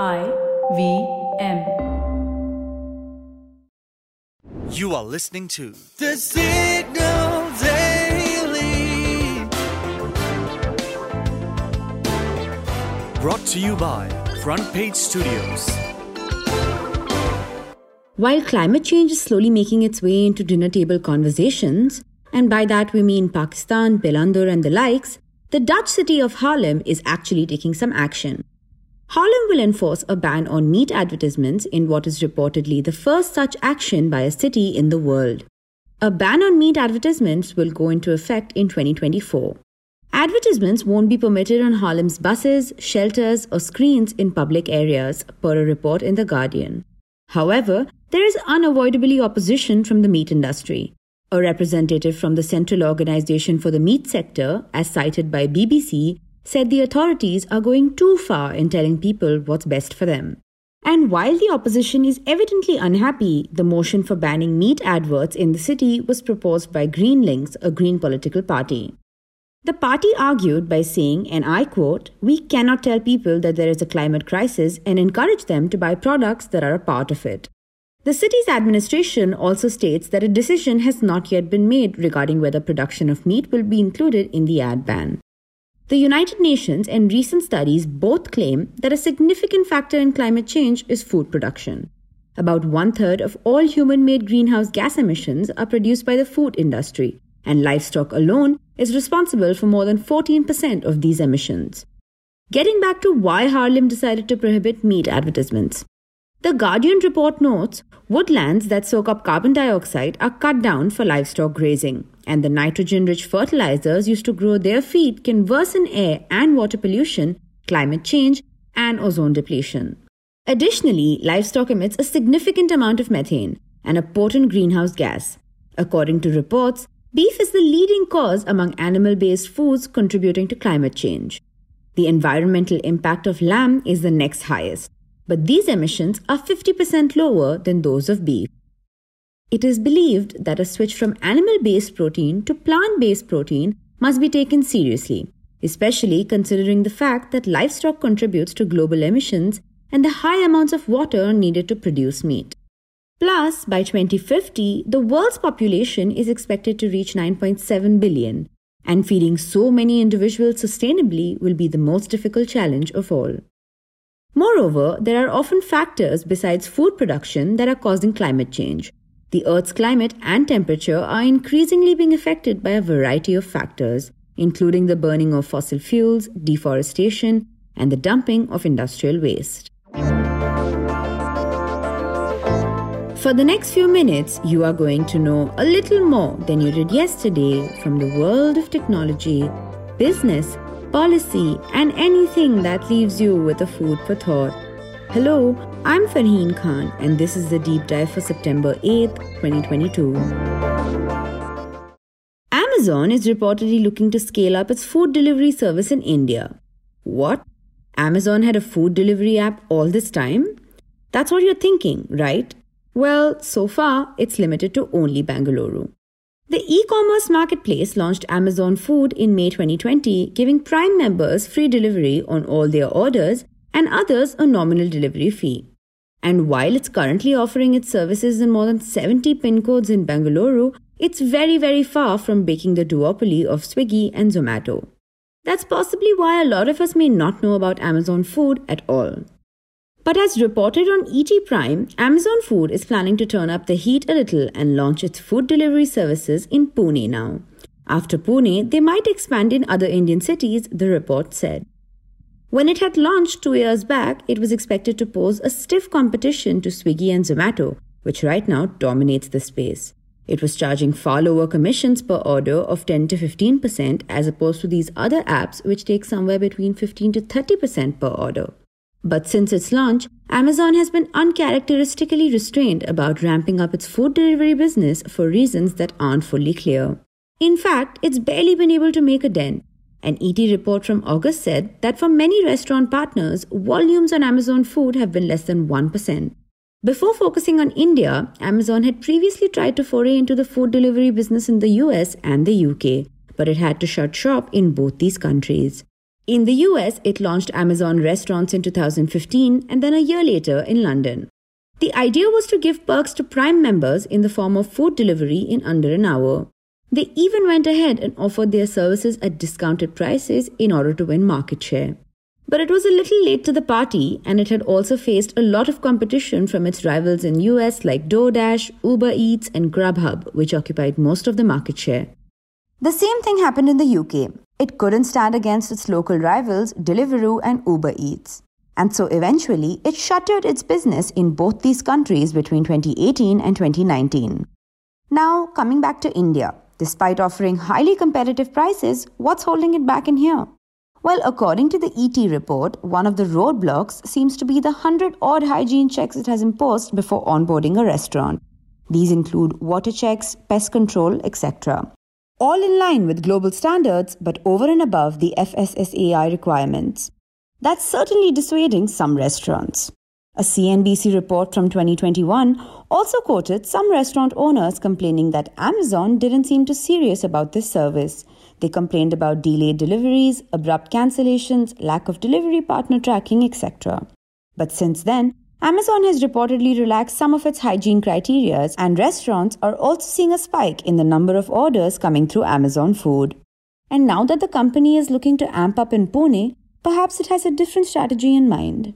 I V M. You are listening to The Signal Daily. brought to you by Front Page Studios. While climate change is slowly making its way into dinner table conversations, and by that we mean Pakistan, Bellandur, and the likes, the Dutch city of Haarlem is actually taking some action. Haarlem will enforce a ban on meat advertisements in what is reportedly the first such action by a city in the world. A ban on meat advertisements will go into effect in 2024. Advertisements won't be permitted on Haarlem's buses, shelters, or screens in public areas, per a report in The Guardian. However, there is unavoidably opposition from the meat industry. A representative from the Central Organization for the Meat Sector, as cited by BBC, said the authorities are going too far in telling people what's best for them. And while the opposition is evidently unhappy, the motion for banning meat adverts in the city was proposed by GroenLinks, a green political party. The party argued by saying, and I quote, We cannot tell people that there is a climate crisis and encourage them to buy products that are a part of it. The city's administration also states that a decision has not yet been made regarding whether production of meat will be included in the ad ban. The United Nations and recent studies both claim that a significant factor in climate change is food production. About one third of all human made greenhouse gas emissions are produced by the food industry, and livestock alone is responsible for more than 14% of these emissions. Getting back to why Haarlem decided to prohibit meat advertisements. The Guardian report notes woodlands that soak up carbon dioxide are cut down for livestock grazing, and the nitrogen rich fertilizers used to grow their feed can worsen air and water pollution, climate change, and ozone depletion. Additionally, livestock emits a significant amount of methane, and a potent greenhouse gas. According to reports, beef is the leading cause among animal based foods contributing to climate change. The environmental impact of lamb is the next highest, but these emissions are 50% lower than those of beef. It is believed that a switch from animal based protein to plant based protein must be taken seriously, especially considering the fact that livestock contributes to global emissions and the high amounts of water needed to produce meat. Plus, by 2050, the world's population is expected to reach 9.7 billion, and feeding so many individuals sustainably will be the most difficult challenge of all. Moreover, there are often factors besides food production that are causing climate change. The Earth's climate and temperature are increasingly being affected by a variety of factors, including the burning of fossil fuels, deforestation, and the dumping of industrial waste. For the next few minutes, you are going to know a little more than you did yesterday from the world of technology, business, policy, and anything that leaves you with a food for thought. Hello, I'm Farheen Khan, and this is the deep dive for September 8th, 2022. Amazon is reportedly looking to scale up its food delivery service in India. What? Amazon had a food delivery app all this time? That's what you're thinking, right? Well, so far, it's limited to only Bangalore. The e commerce marketplace launched Amazon Food in May 2020, giving Prime members free delivery on all their orders and others a nominal delivery fee. And while it's currently offering its services in more than 70 pin codes in Bangalore, it's very, very far from breaking the duopoly of Swiggy and Zomato. That's possibly why a lot of us may not know about Amazon Food at all. But as reported on ET Prime, Amazon Food is planning to turn up the heat a little and launch its food delivery services in Pune now. After Pune, they might expand in other Indian cities, the report said. When it had launched two years back, it was expected to pose a stiff competition to Swiggy and Zomato, which right now dominates the space. It was charging far lower commissions per order of 10 to 15% as opposed to these other apps which take somewhere between 15 to 30% per order. But since its launch, Amazon has been uncharacteristically restrained about ramping up its food delivery business for reasons that aren't fully clear. In fact, it's barely been able to make a dent. An ET report from August said that for many restaurant partners, volumes on Amazon Food have been less than 1%. Before focusing on India, Amazon had previously tried to foray into the food delivery business in the US and the UK, but it had to shut shop in both these countries. In the US, it launched Amazon restaurants in 2015 and then a year later in London. The idea was to give perks to Prime members in the form of food delivery in under an hour. They even went ahead and offered their services at discounted prices in order to win market share. But it was a little late to the party and it had also faced a lot of competition from its rivals in US like DoorDash, Uber Eats and Grubhub, which occupied most of the market share. The same thing happened in the UK. It couldn't stand against its local rivals Deliveroo and Uber Eats. And so eventually, it shuttered its business in both these countries between 2018 and 2019. Now, coming back to India, despite offering highly competitive prices, what's holding it back in here? Well, according to the ET report, one of the roadblocks seems to be the 100 odd hygiene checks it has imposed before onboarding a restaurant. These include water checks, pest control, etc. All in line with global standards, but over and above the FSSAI requirements. That's certainly dissuading some restaurants. A CNBC report from 2021 also quoted some restaurant owners complaining that Amazon didn't seem too serious about this service. They complained about delayed deliveries, abrupt cancellations, lack of delivery partner tracking, etc. But since then, Amazon has reportedly relaxed some of its hygiene criteria, and restaurants are also seeing a spike in the number of orders coming through Amazon Food. And now that the company is looking to amp up in Pune, Perhaps it has a different strategy in mind.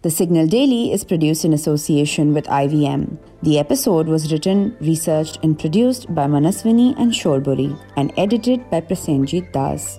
The Signal Daily is produced in association with IVM. The episode was written, researched, and produced by Manaswini and Shorburi and edited by Prasenjit Das.